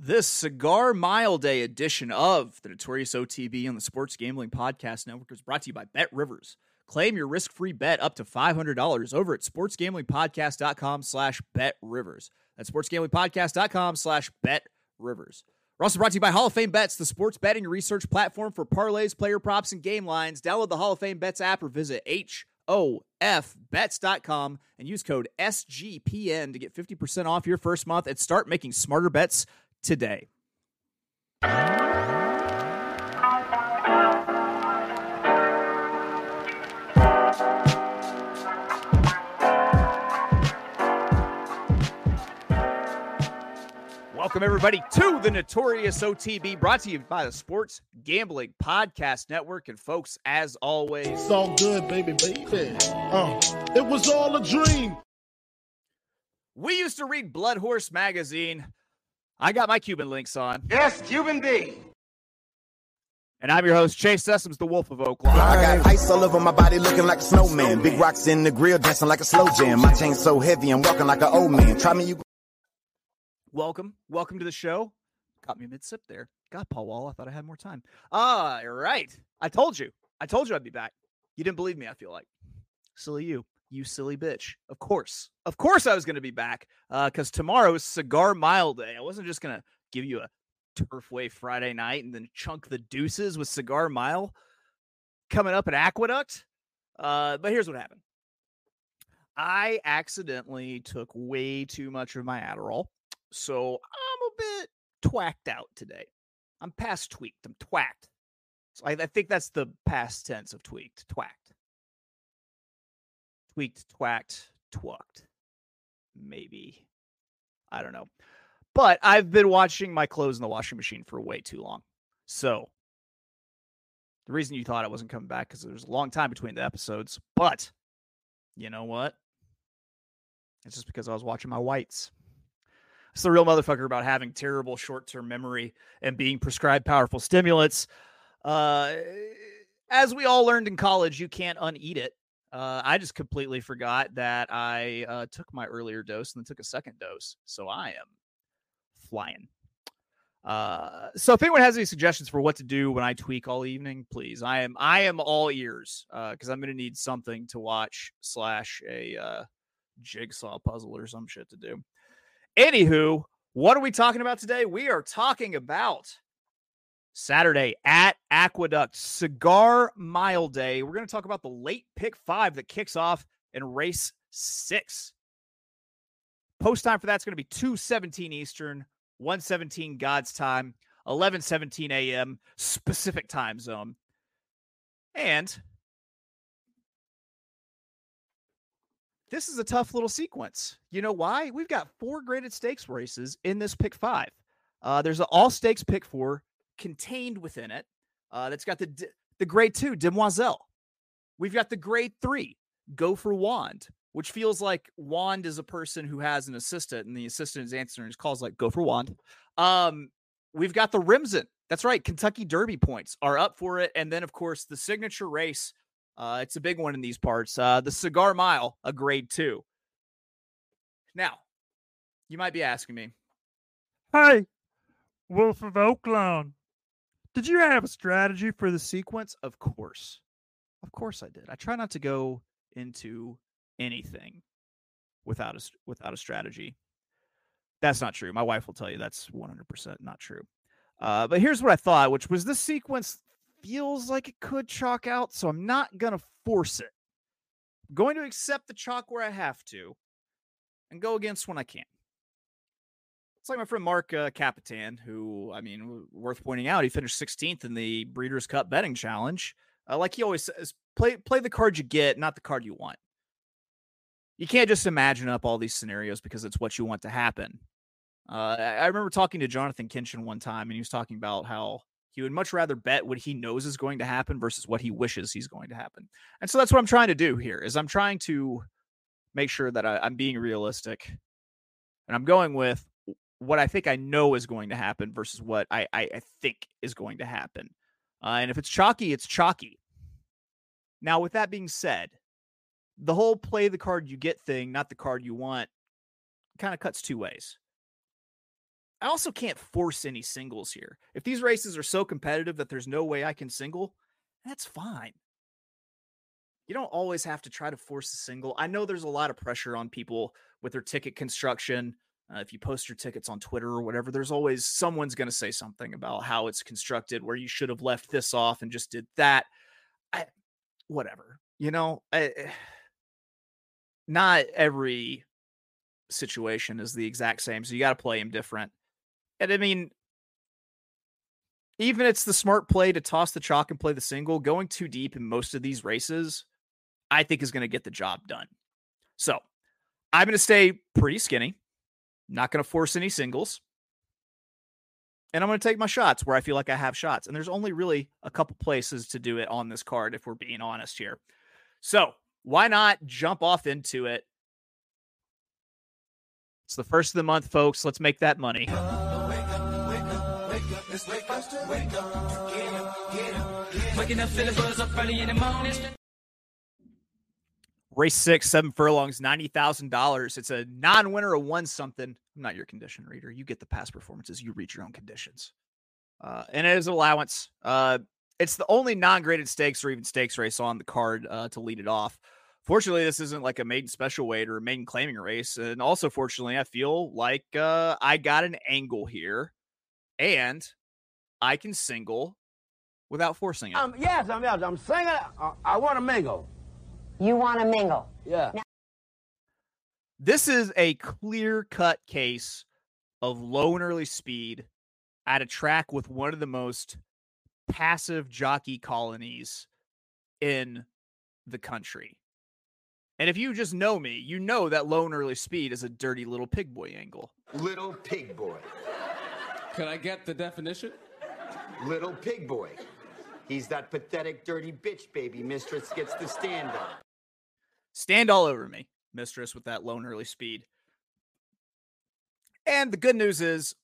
This Cigar Mile Day edition of the Notorious OTB on the Sports Gambling Podcast Network is brought to you by Bet Rivers. Claim your risk-free bet up to $500 over at sportsgamblingpodcast.com slash bet rivers. That's sportsgamblingpodcast.com slash bet rivers. We're also brought to you by Hall of Fame Bets, the sports betting research platform for parlays, player props, and game lines. Download the Hall of Fame Bets app or visit HOFBets.com and use code SGPN to get 50% off your first month and start making smarter bets today. Welcome, everybody, to the Notorious OTB, brought to you by the Sports Gambling Podcast Network. And, folks, as always, It's all good, baby, baby. Uh, it was all a dream. we used to read Blood Horse magazine. I got my Cuban links on, Yes, Cuban B. and I'm your host, Chase Sessoms, the Wolf of Oaklawn. I got ice all over my body looking like a snowman. Big rocks in the grill dancing like a slow jam. My chain's so heavy I'm walking like an old man. Try me, you welcome welcome to the show got me mid sip there god paul wall i thought i had more time ah right i told you i told you i'd be back you didn't believe me i feel like silly you you silly bitch of course of course i was going to be back uh because tomorrow is cigar mile day i wasn't just going to give you a turfway friday night and then chunk the deuces with cigar mile coming up at aqueduct uh but here's what happened i accidentally took way too much of my adderall so I'm a bit twacked out today. I'm past tweaked. I'm twacked. So I, I think that's the past tense of tweaked. Twacked. Tweaked, twacked, twacked. Maybe. I don't know. But I've been watching my clothes in the washing machine for way too long. So the reason you thought I wasn't coming back because there was a long time between the episodes. But you know what? It's just because I was watching my whites. It's the real motherfucker about having terrible short term memory and being prescribed powerful stimulants. Uh, as we all learned in college, you can't uneat it. Uh, I just completely forgot that I uh, took my earlier dose and then took a second dose. So I am flying. Uh, so if anyone has any suggestions for what to do when I tweak all evening, please, I am I am all ears because I'm going to need something to watch slash a uh, jigsaw puzzle or some shit to do. Anywho, what are we talking about today? We are talking about Saturday at Aqueduct Cigar Mile Day. We're going to talk about the late pick five that kicks off in race six. Post time for that's going to be 217 Eastern, 117 God's time, 1117 a.m. Pacific time zone. And this is a tough little sequence. You know why? We've got four graded stakes races in this pick five. Uh, there's an all stakes pick four contained within it. Uh, that's got the the grade two Demoiselle. We've got the grade three Go for Wand, which feels like Wand is a person who has an assistant, and the assistant is answering his calls like Go for Wand. Um, we've got the Remsen. That's right. Kentucky Derby points are up for it, and then of course the signature race uh, it's a big one in these parts. Uh, the Cigar Mile, a grade two. Now, you might be asking me, Hey, Wolf of Oaklawn. Did you have a strategy for the sequence? Of course. Of course I did. I try not to go into anything without a, without a strategy. That's not true. My wife will tell you that's 100% not true. Uh, but here's what I thought, which was this sequence feels like it could chalk out, so I'm not going to force it. I'm going to accept the chalk where I have to and go against when I can. It's like my friend Mark uh, Capitan, who, I mean, worth pointing out, he finished 16th in the Breeders' Cup betting challenge. Uh, like he always says, play play the card you get, not the card you want. You can't just imagine up all these scenarios because it's what you want to happen. Uh, I I remember talking to Jonathan Kinchen one time, and he was talking about how he would much rather bet what he knows is going to happen versus what he wishes he's going to happen. And so that's what I'm trying to do here. Is I'm trying to make sure that I, I'm being realistic, and I'm going with what I think I know is going to happen versus what I, I, I think is going to happen. Uh, and if it's chalky, it's chalky. Now, with that being said, the whole play the card you get thing, not the card you want, kind of cuts two ways. I also can't force any singles here. If these races are so competitive that there's no way I can single, that's fine. You don't always have to try to force a single. I know there's a lot of pressure on people with their ticket construction. Uh, if you post your tickets on Twitter or whatever, there's always someone's going to say something about how it's constructed, where you should have left this off and just did that. I, whatever, you know, I, not every situation is the exact same. So you got to play them different. And I mean, even it's the smart play to toss the chalk and play the single, going too deep in most of these races, I think is going to get the job done. So I'm going to stay pretty skinny, not going to force any singles. And I'm going to take my shots where I feel like I have shots. And there's only really a couple places to do it on this card, if we're being honest here. So why not jump off into it? It's the first of the month, folks. Let's make that money. Race six, seven furlongs, ninety thousand dollars. It's a non-winner of one something. I'm not your condition reader. You get the past performances. You read your own conditions, uh, and it is an allowance. Uh, it's the only non-graded stakes or even stakes race on the card uh, to lead it off. Fortunately, this isn't like a maiden special weight or a maiden claiming race, and also fortunately, I feel like uh, I got an angle here, and I can single without forcing it. Um, yes, I'm yes, I'm singing. I, I want to mingle. You want to mingle. Yeah. This is a clear cut case of low and early speed at a track with one of the most passive jockey colonies in the country. And if you just know me, you know that low and early speed is a dirty little pig boy angle. Little pig boy. Can I get the definition? Little pig boy. He's that pathetic, dirty bitch baby mistress gets to stand on. Stand all over me, mistress, with that low and early speed. And the good news is,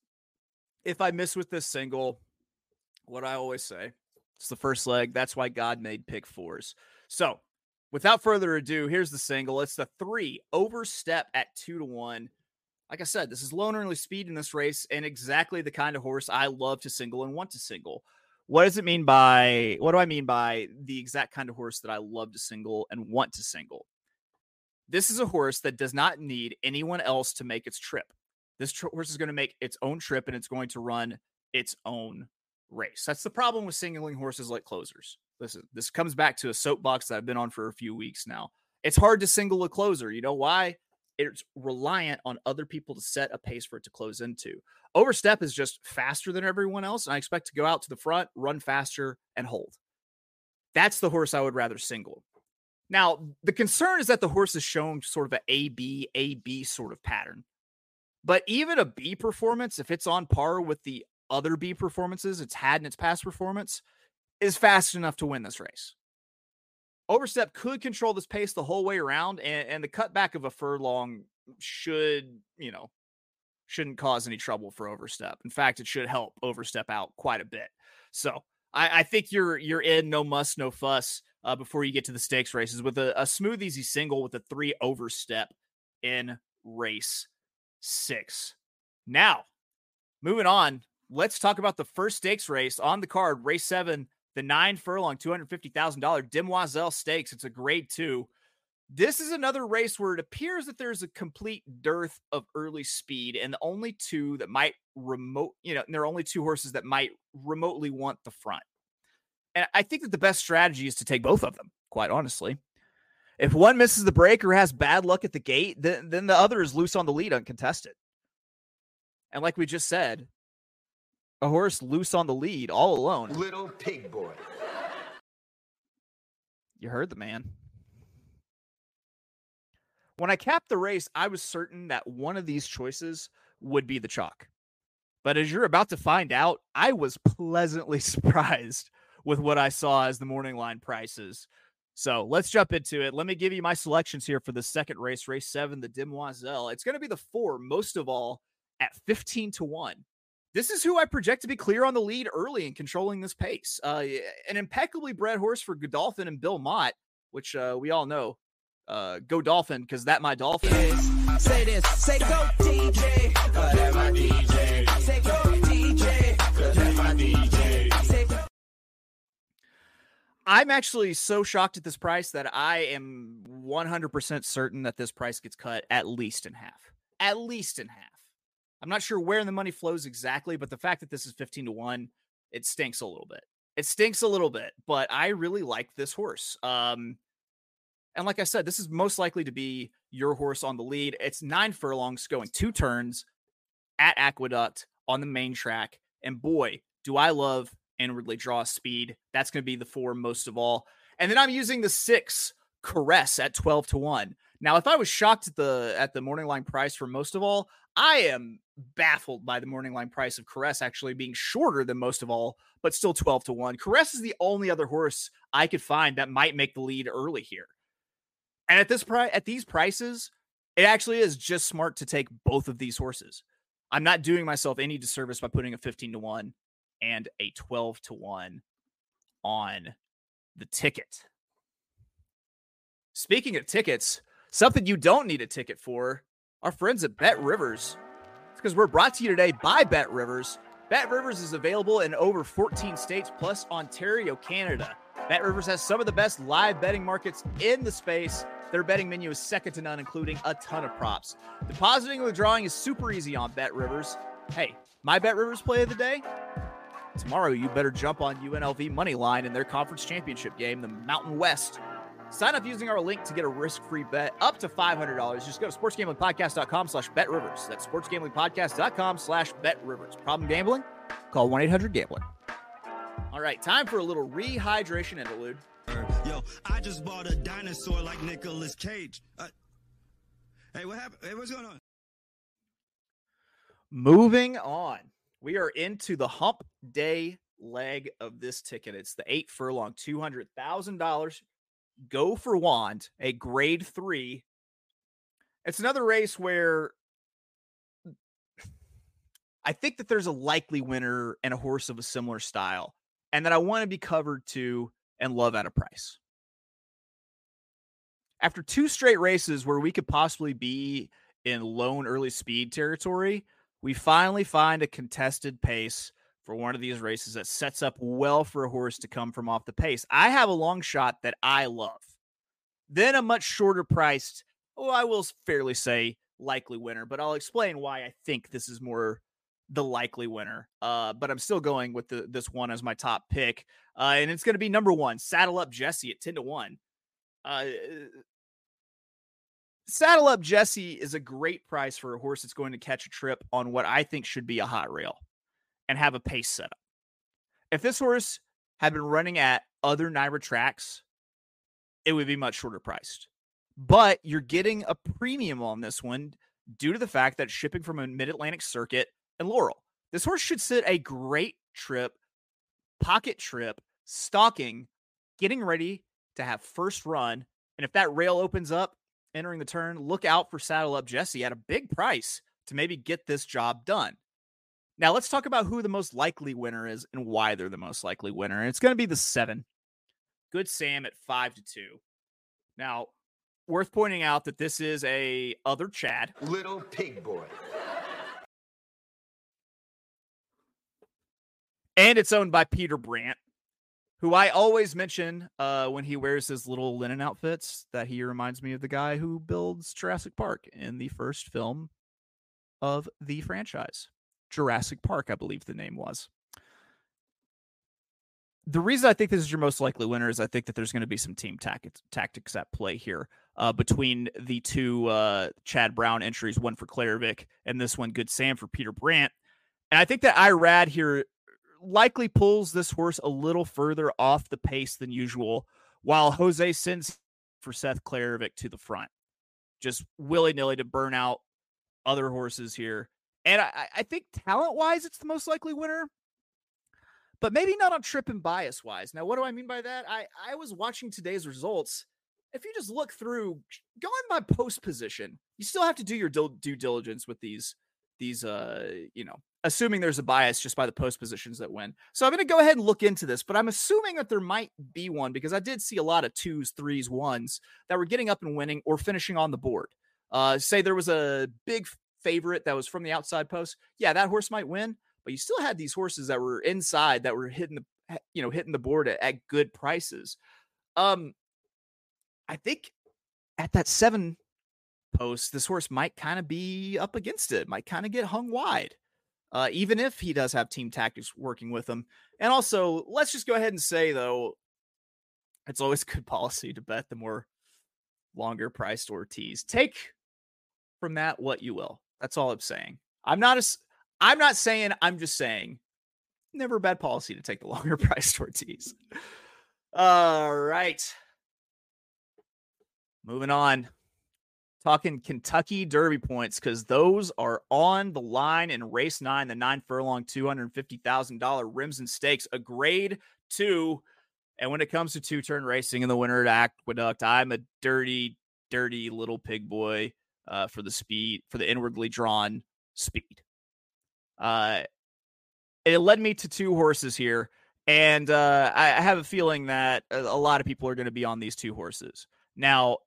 if I miss with this single, what I always say, it's the first leg. That's why God made pick fours. So, without further ado, here's the single. It's the three overstep at two to one. Like I said, this is low and early speed in this race, and exactly the kind of horse I love to single and want to single. What does it mean by what do I mean by the exact kind of horse that I love to single and want to single? This is a horse that does not need anyone else to make its trip. This tr- horse is going to make its own trip and it's going to run its own race. That's the problem with singling horses like closers. Listen, this comes back to a soapbox that I've been on for a few weeks now. It's hard to single a closer. You know why? It's reliant on other people to set a pace for it to close into. Overstep is just faster than everyone else, and I expect to go out to the front, run faster, and hold. That's the horse I would rather single. Now, the concern is that the horse is showing sort of a A B A B sort of pattern. But even a B performance, if it's on par with the other B performances it's had in its past performance, is fast enough to win this race. Overstep could control this pace the whole way around, and, and the cutback of a furlong should, you know, shouldn't cause any trouble for Overstep. In fact, it should help Overstep out quite a bit. So I, I think you're you're in no muss, no fuss uh, before you get to the stakes races with a, a smooth, easy single with a three Overstep in race six. Now, moving on, let's talk about the first stakes race on the card, race seven, the nine furlong, $250,000 Demoiselle Stakes. It's a grade two. This is another race where it appears that there's a complete dearth of early speed, and the only two that might remote, you know, there are only two horses that might remotely want the front. And I think that the best strategy is to take both of them, quite honestly. If one misses the break or has bad luck at the gate, then, then the other is loose on the lead uncontested. And like we just said, a horse loose on the lead all alone. Little pig boy. You heard the man. When I capped the race, I was certain that one of these choices would be the chalk. But as you're about to find out, I was pleasantly surprised with what I saw as the morning line prices. So let's jump into it. Let me give you my selections here for the second race, race seven, the Demoiselle. It's going to be the four, most of all, at 15 to 1. This is who I project to be clear on the lead early and controlling this pace. Uh, an impeccably bred horse for Godolphin and Bill Mott, which uh, we all know. Uh, go Dolphin, because that my Dolphin. is. Say this, say go DJ. my I'm actually so shocked at this price that I am 100% certain that this price gets cut at least in half. At least in half. I'm not sure where the money flows exactly, but the fact that this is 15 to 1, it stinks a little bit. It stinks a little bit, but I really like this horse. Um, and like I said, this is most likely to be your horse on the lead. It's nine furlongs going two turns at Aqueduct on the main track. And boy, do I love inwardly draw speed. That's going to be the four most of all. And then I'm using the six caress at 12 to 1. Now, if I was shocked at the at the morning line price for most of all, I am baffled by the morning line price of Caress actually being shorter than most of all, but still 12 to 1. Caress is the only other horse I could find that might make the lead early here. And at this price at these prices, it actually is just smart to take both of these horses. I'm not doing myself any disservice by putting a 15 to 1 and a 12 to 1 on the ticket. Speaking of tickets, something you don't need a ticket for, our friends at Bet Rivers. It's because we're brought to you today by Bet Rivers. Bet Rivers is available in over 14 states plus Ontario, Canada. Bet Rivers has some of the best live betting markets in the space. Their betting menu is second to none, including a ton of props. Depositing and withdrawing is super easy on Bet Rivers. Hey, my Bet Rivers play of the day? Tomorrow, you better jump on UNLV money line in their conference championship game, the Mountain West. Sign up using our link to get a risk-free bet up to $500. Just go to sportsgamblingpodcast.com slash betrivers. That's sportsgamblingpodcast.com slash betrivers. Problem gambling? Call 1-800-GAMBLER. All right, time for a little rehydration interlude. Yo, I just bought a dinosaur like Nicolas Cage. Uh, hey, what happened? Hey, what's going on? Moving on. We are into the hump day leg of this ticket. It's the eight furlong, $200,000 go for wand, a grade three. It's another race where I think that there's a likely winner and a horse of a similar style, and that I want to be covered to and love at a price. After two straight races where we could possibly be in lone early speed territory, we finally find a contested pace for one of these races that sets up well for a horse to come from off the pace. I have a long shot that I love. Then a much shorter priced, well, I will fairly say likely winner, but I'll explain why I think this is more the likely winner. Uh, but I'm still going with the, this one as my top pick. Uh, and it's going to be number one, Saddle Up Jesse at 10 to 1. Uh, Saddle Up Jesse is a great price for a horse that's going to catch a trip on what I think should be a hot rail and have a pace setup. If this horse had been running at other NYRA tracks, it would be much shorter priced. But you're getting a premium on this one due to the fact that shipping from a mid Atlantic circuit and Laurel. This horse should sit a great trip, pocket trip, stalking, getting ready to have first run. And if that rail opens up entering the turn, look out for Saddle Up Jesse at a big price to maybe get this job done. Now let's talk about who the most likely winner is and why they're the most likely winner. And it's going to be the seven. Good Sam at five to two. Now, worth pointing out that this is a other Chad. Little pig boy. And it's owned by Peter Brant, who I always mention uh, when he wears his little linen outfits that he reminds me of the guy who builds Jurassic Park in the first film of the franchise. Jurassic Park, I believe the name was. The reason I think this is your most likely winner is I think that there's going to be some team tactics, tactics at play here uh, between the two uh, Chad Brown entries, one for Klaravich and this one, Good Sam for Peter Brant. And I think that Irad here likely pulls this horse a little further off the pace than usual, while Jose sends for Seth Klaravich to the front, just willy nilly to burn out other horses here. And I, I think talent wise, it's the most likely winner, but maybe not on trip and bias wise. Now, what do I mean by that? I, I was watching today's results. If you just look through, go in by post position. You still have to do your due diligence with these, these, uh, you know, assuming there's a bias just by the post positions that win. So I'm going to go ahead and look into this, but I'm assuming that there might be one because I did see a lot of twos, threes, ones that were getting up and winning or finishing on the board. Uh, say there was a big favorite that was from the outside post, yeah, that horse might win. But you still had these horses that were inside that were hitting the you know hitting the board at, at good prices. Um, I think at that seven post, this horse might kind of be up against it, might kind of get hung wide, uh, even if he does have team tactics working with him. And also, let's just go ahead and say though, it's always good policy to bet the more longer priced Ortiz. Take from that what you will. That's all I'm saying. I'm not as I'm not saying. I'm just saying. Never a bad policy to take the longer priced Ortiz. All right. Moving on. Talking Kentucky Derby points because those are on the line in race nine, the nine furlong, $250,000 Remsen stakes, a grade two. And when it comes to two turn racing in the winter at Aqueduct, I'm a dirty, dirty little pig boy uh, for the speed, for the inwardly drawn speed. Uh, it led me to two horses here. And uh, I, I have a feeling that a, a lot of people are going to be on these two horses. Now,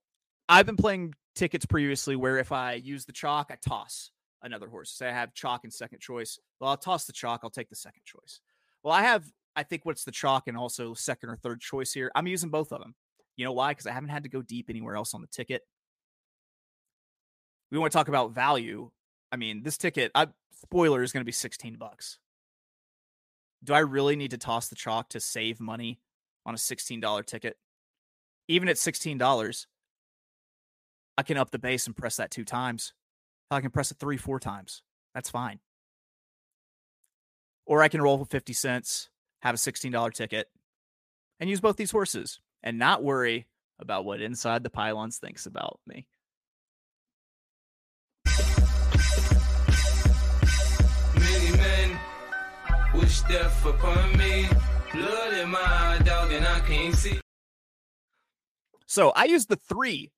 I've been playing tickets previously where if I use the chalk, I toss another horse. Say I have chalk in second choice. Well, I'll toss the chalk. I'll take the second choice. Well, I have, I think, what's the chalk and also second or third choice here. I'm using both of them. You know why? Because I haven't had to go deep anywhere else on the ticket. We want to talk about value. I mean, this ticket, I, spoiler, is going to be 16 bucks. Do I really need to toss the chalk to save money on a $16 ticket? Even at $16, I can up the base and press that two times. I can press it three, four times. That's fine. Or I can roll for 50 cents, have a $16 ticket, and use both these horses and not worry about what Inside the Pylons thinks about me. Many men wish death upon me. Blood in my dog, and I can't see. So I used the three,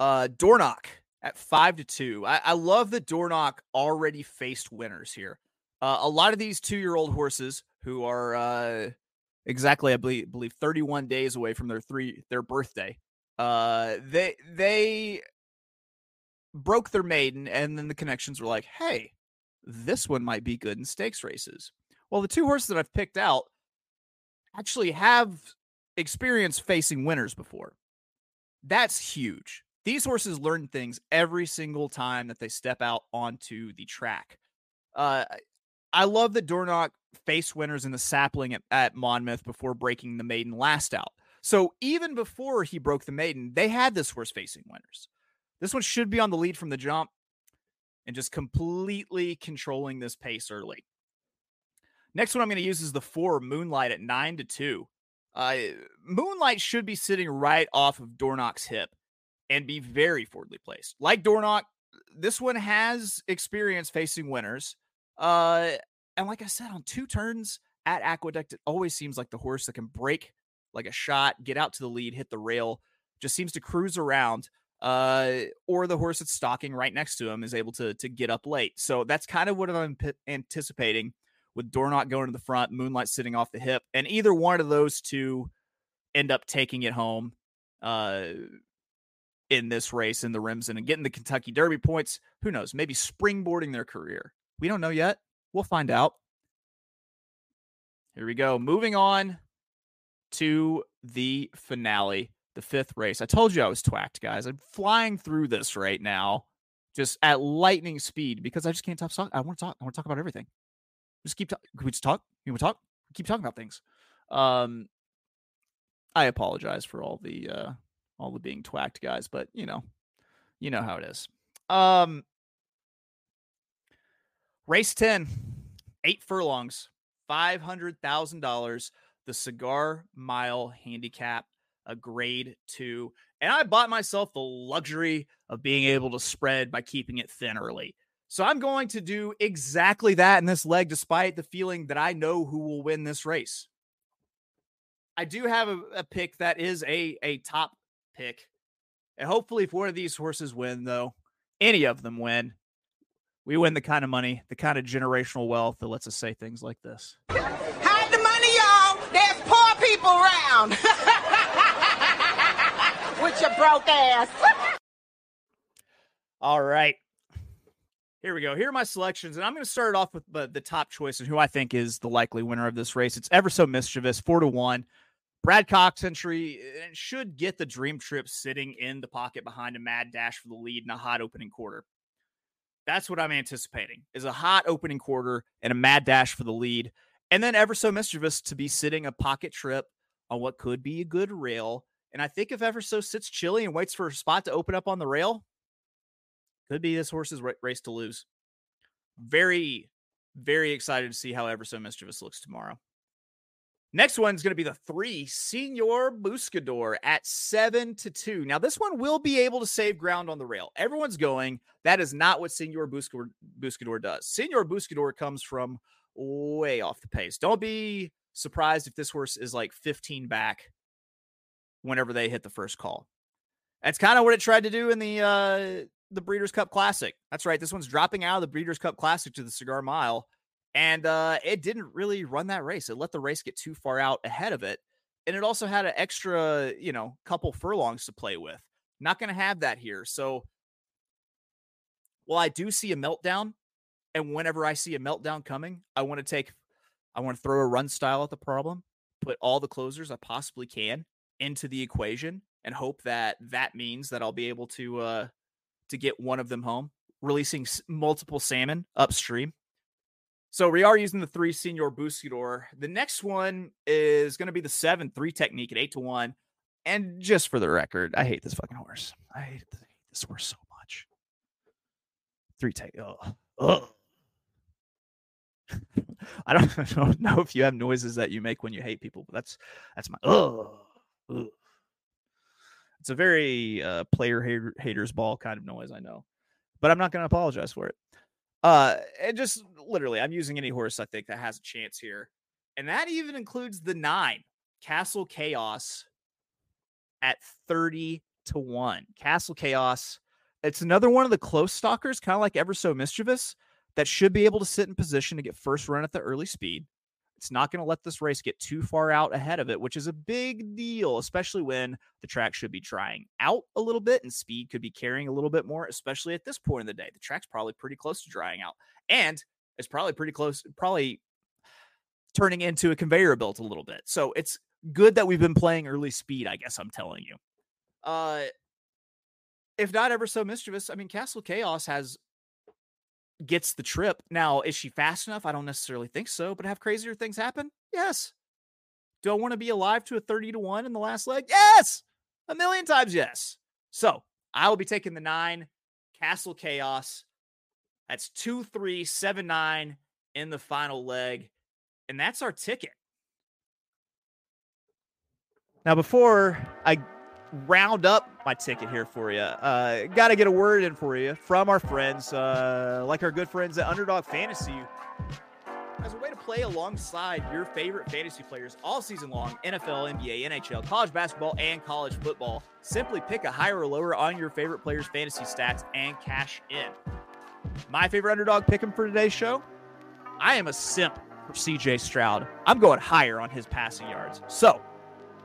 uh, Dornoch at five to two. I, I love that Dornoch already faced winners here. Uh, a lot of these two-year-old horses who are uh, exactly, I believe, believe, 31 days away from their three their birthday. Uh, they they broke their maiden, and then the connections were like, "Hey, this one might be good in stakes races." Well, the two horses that I've picked out actually have experience facing winners before. That's huge. These horses learn things every single time that they step out onto the track. Uh, I love that Dornoch faced winners in the sapling at, at Monmouth before breaking the maiden last out. So even before he broke the maiden, they had this horse facing winners. This one should be on the lead from the jump and just completely controlling this pace early. Next one I'm going to use is the four Moonlight at nine to two. Uh, Moonlight should be sitting right off of Dornoch's hip and be very forwardly placed. Like Dornoch, this one has experience facing winners. Uh, and like I said, on two turns at Aqueduct, it always seems like the horse that can break like a shot, get out to the lead, hit the rail, just seems to cruise around. Uh, or the horse that's stalking right next to him is able to to get up late. So that's kind of what I'm p- anticipating with Dornoch going to the front, Moonlight sitting off the hip, and either one of those two end up taking it home uh, in this race in the Remsen and getting the Kentucky Derby points. Who knows? Maybe springboarding their career. We don't know yet. We'll find out. Here we go. Moving on to the finale, the fifth race. I told you I was twacked, guys. I'm flying through this right now, just at lightning speed because I just can't stop. I want to talk. I want to talk about everything. Just keep talking. Can we just talk? Can we talk? Keep talking about things. Um, I apologize for all the uh all the being twacked, guys, but you know, you know how it is. Um, race 10, eight furlongs, five hundred thousand dollars. The cigar mile handicap, a grade two, and I bought myself the luxury of being able to spread by keeping it thin early. So I'm going to do exactly that in this leg, despite the feeling that I know who will win this race. I do have a, a pick that is a a top pick, and hopefully, if one of these horses win, though, any of them win, we win the kind of money, the kind of generational wealth that lets us say things like this. Hide the money, y'all. There's poor people around. With your broke ass. All right. Here we go. Here are my selections, and I'm going to start it off with the, the top choice and who I think is the likely winner of this race. It's ever so mischievous, four to one. Brad Cox entry should get the dream trip sitting in the pocket behind a mad dash for the lead in a hot opening quarter. That's what I'm anticipating is a hot opening quarter and a mad dash for the lead. And then ever so mischievous to be sitting a pocket trip on what could be a good rail. And I think if ever so sits chilly and waits for a spot to open up on the rail, could be this horse's race to lose. Very, very excited to see how ever so mischievous looks tomorrow. Next one's going to be the three, Senor Buscador at seven to two. Now, this one will be able to save ground on the rail. Everyone's going. That is not what Senor Buscador, Buscador does. Senor Buscador comes from way off the pace. Don't be surprised if this horse is like 15 back whenever they hit the first call. That's kind of what it tried to do in the uh the Breeders' Cup Classic. That's right. This one's dropping out of the Breeders' Cup Classic to the Cigar Mile. And uh, it didn't really run that race. It let the race get too far out ahead of it. And it also had an extra, you know, couple furlongs to play with. Not going to have that here. So, well, I do see a meltdown. And whenever I see a meltdown coming, I want to take, I want to throw a run style at the problem, put all the closers I possibly can into the equation, and hope that that means that I'll be able to, uh, to get one of them home, releasing multiple salmon upstream so we are using the three Senor Buscador. The next one is going to be the seven three technique at eight to one. And just for the record, I hate this fucking horse. I hate this horse so much. Three take. Oh, oh. I don't, I don't know if you have noises that you make when you hate people, but that's that's my oh. It's a very uh, player hater, haters ball kind of noise, I know, but I'm not going to apologize for it. Uh, and just literally, I'm using any horse I think that has a chance here. And that even includes the nine Castle Chaos at 30 to 1. Castle Chaos. It's another one of the close stalkers, kind of like Ever So Mischievous, that should be able to sit in position to get first run at the early speed. It's not going to let this race get too far out ahead of it, which is a big deal, especially when the track should be drying out a little bit and speed could be carrying a little bit more, especially at this point in the day. The track's probably pretty close to drying out and it's probably pretty close, probably turning into a conveyor belt a little bit. So it's good that we've been playing early speed, I guess I'm telling you. Uh, if not ever so mischievous, I mean, Castle Chaos has gets the trip. Now, is she fast enough? I don't necessarily think so, but have crazier things happen? Yes. Do I want to be alive to a 30 to 1 in the last leg? Yes. A million times yes. So I will be taking the nine Castle Chaos. That's 2379 in the final leg. And that's our ticket. Now, before I round up my ticket here for you. Uh, Got to get a word in for you from our friends, uh, like our good friends at Underdog Fantasy. As a way to play alongside your favorite fantasy players all season long NFL, NBA, NHL, college basketball, and college football, simply pick a higher or lower on your favorite players' fantasy stats and cash in. My favorite underdog pick him for today's show? I am a simp for CJ Stroud. I'm going higher on his passing yards. So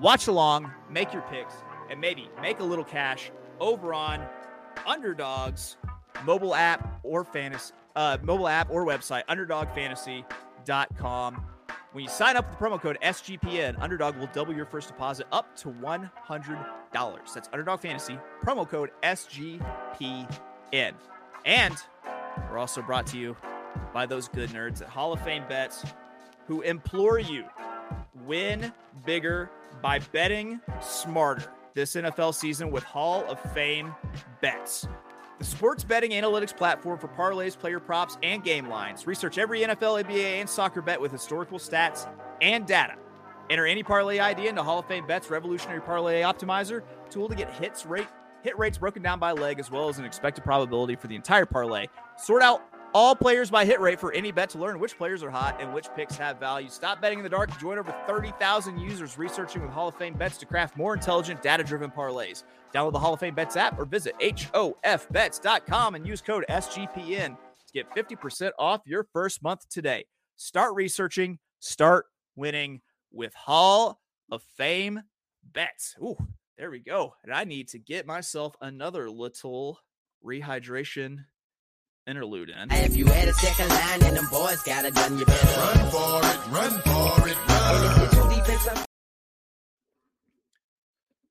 watch along, make your picks and maybe make a little cash over on Underdogs mobile app or fantasy uh, mobile app or website underdogfantasy.com. When you sign up with the promo code SGPN, Underdog will double your first deposit up to $100. That's Underdog Fantasy, promo code SGPN. And we're also brought to you by those good nerds at Hall of Fame Bets who implore you win bigger by betting smarter this NFL season with Hall of Fame bets. The sports betting analytics platform for parlays, player props, and game lines. Research every NFL, NBA, and soccer bet with historical stats and data. Enter any parlay idea into Hall of Fame Bets Revolutionary Parlay Optimizer tool to get hits rate hit rates broken down by leg as well as an expected probability for the entire parlay. Sort out all players by hit rate for any bet to learn which players are hot and which picks have value. Stop betting in the dark. Join over 30,000 users researching with Hall of Fame bets to craft more intelligent, data driven parlays. Download the Hall of Fame Bets app or visit HOFBets.com and use code SGPN to get 50% off your first month today. Start researching, start winning with Hall of Fame Bets. Ooh, there we go. And I need to get myself another little rehydration interlude in. If you had a second line and them boys got it done, you better run for it, run for it, run.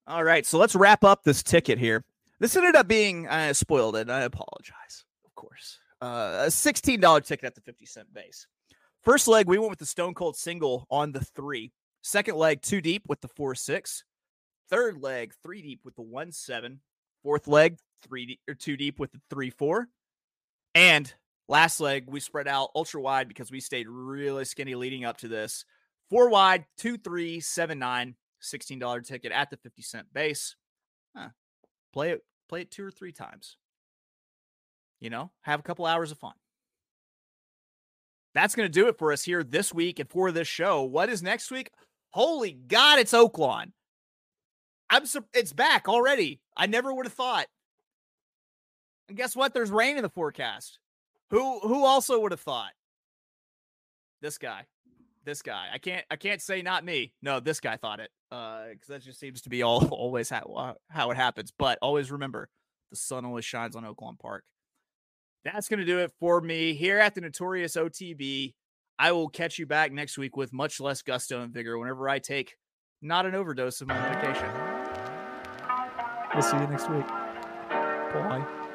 All right, so let's wrap up this ticket here. This ended up being I spoiled it. I apologize, of course. Uh, a sixteen dollar ticket at the fifty cent base. First leg, we went with the Stone Cold single on the three. Second leg, two deep with the four six. Third leg, three deep with the one seven. Fourth leg, three deep, or two deep with the three four. And last leg, we spread out ultra wide because we stayed really skinny leading up to this. Four wide, two three seven nine. $16 ticket at the 50 cent base. Huh. Play it, play it two or three times. You know, have a couple hours of fun. That's going to do it for us here this week and for this show. What is next week? Holy God, it's Oaklawn. I'm sur- it's back already. I never would have thought. And guess what? There's rain in the forecast. Who who also would have thought? This guy. This guy. I can't I can't say not me. No, this guy thought it. Uh cuz that just seems to be all always how, how it happens. But always remember, the sun always shines on Oaklawn Park. That's going to do it for me here at the Notorious OTB. I will catch you back next week with much less gusto and vigor whenever I take not an overdose of my medication. We'll see you next week. Bye.